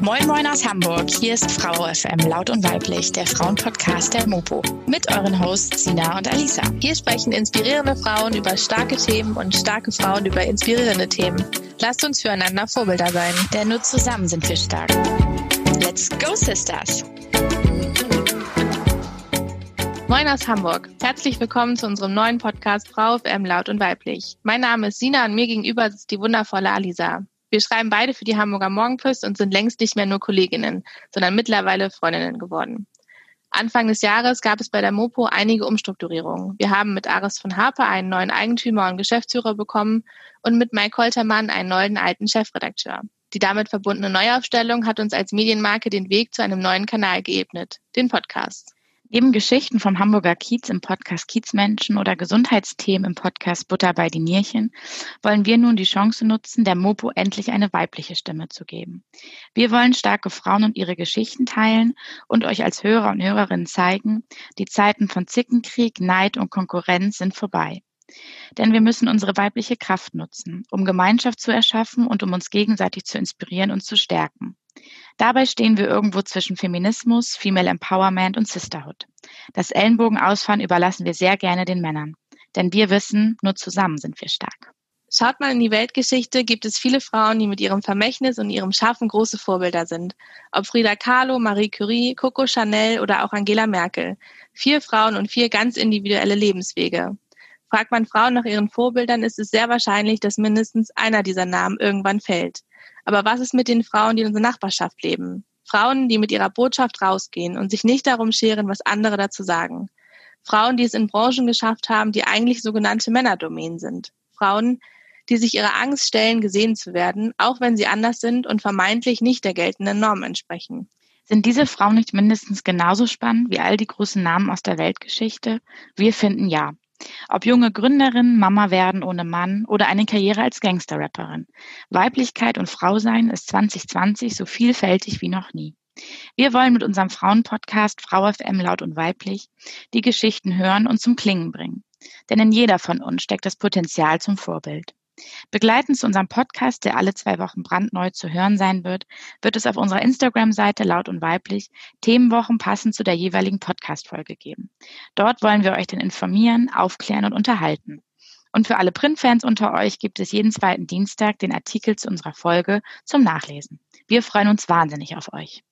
Moin Moin aus Hamburg, hier ist Frau FM Laut und Weiblich, der Frauenpodcast der Mopo. Mit euren Hosts Sina und Alisa. Hier sprechen inspirierende Frauen über starke Themen und starke Frauen über inspirierende Themen. Lasst uns füreinander Vorbilder sein. Denn nur zusammen sind wir stark. Let's go, Sisters! Moin aus Hamburg. Herzlich willkommen zu unserem neuen Podcast Frau FM Laut und Weiblich. Mein Name ist Sina und mir gegenüber sitzt die wundervolle Alisa. Wir schreiben beide für die Hamburger Morgenpost und sind längst nicht mehr nur Kolleginnen, sondern mittlerweile Freundinnen geworden. Anfang des Jahres gab es bei der Mopo einige Umstrukturierungen. Wir haben mit Aris von Harper einen neuen Eigentümer und Geschäftsführer bekommen und mit Mike Holtermann einen neuen alten Chefredakteur. Die damit verbundene Neuaufstellung hat uns als Medienmarke den Weg zu einem neuen Kanal geebnet, den Podcast. Neben Geschichten vom Hamburger Kiez im Podcast Kiezmenschen oder Gesundheitsthemen im Podcast Butter bei die Nierchen wollen wir nun die Chance nutzen, der Mopo endlich eine weibliche Stimme zu geben. Wir wollen starke Frauen und ihre Geschichten teilen und euch als Hörer und Hörerinnen zeigen, die Zeiten von Zickenkrieg, Neid und Konkurrenz sind vorbei. Denn wir müssen unsere weibliche Kraft nutzen, um Gemeinschaft zu erschaffen und um uns gegenseitig zu inspirieren und zu stärken. Dabei stehen wir irgendwo zwischen Feminismus, Female Empowerment und Sisterhood. Das Ellenbogenausfahren überlassen wir sehr gerne den Männern. Denn wir wissen, nur zusammen sind wir stark. Schaut mal in die Weltgeschichte, gibt es viele Frauen, die mit ihrem Vermächtnis und ihrem Schaffen große Vorbilder sind. Ob Frida Kahlo, Marie Curie, Coco Chanel oder auch Angela Merkel. Vier Frauen und vier ganz individuelle Lebenswege. Fragt man Frauen nach ihren Vorbildern, ist es sehr wahrscheinlich, dass mindestens einer dieser Namen irgendwann fällt. Aber was ist mit den Frauen, die in unserer Nachbarschaft leben? Frauen, die mit ihrer Botschaft rausgehen und sich nicht darum scheren, was andere dazu sagen. Frauen, die es in Branchen geschafft haben, die eigentlich sogenannte Männerdomänen sind. Frauen, die sich ihrer Angst stellen, gesehen zu werden, auch wenn sie anders sind und vermeintlich nicht der geltenden Norm entsprechen. Sind diese Frauen nicht mindestens genauso spannend wie all die großen Namen aus der Weltgeschichte? Wir finden ja. Ob junge Gründerin, Mama werden ohne Mann oder eine Karriere als Gangster-Rapperin. Weiblichkeit und Frausein ist 2020 so vielfältig wie noch nie. Wir wollen mit unserem Frauenpodcast Frau FM laut und weiblich die Geschichten hören und zum Klingen bringen. Denn in jeder von uns steckt das Potenzial zum Vorbild. Begleitend zu unserem Podcast, der alle zwei Wochen brandneu zu hören sein wird, wird es auf unserer Instagram-Seite laut und weiblich Themenwochen passend zu der jeweiligen Podcast-Folge geben. Dort wollen wir euch dann informieren, aufklären und unterhalten. Und für alle Printfans unter euch gibt es jeden zweiten Dienstag den Artikel zu unserer Folge zum Nachlesen. Wir freuen uns wahnsinnig auf euch.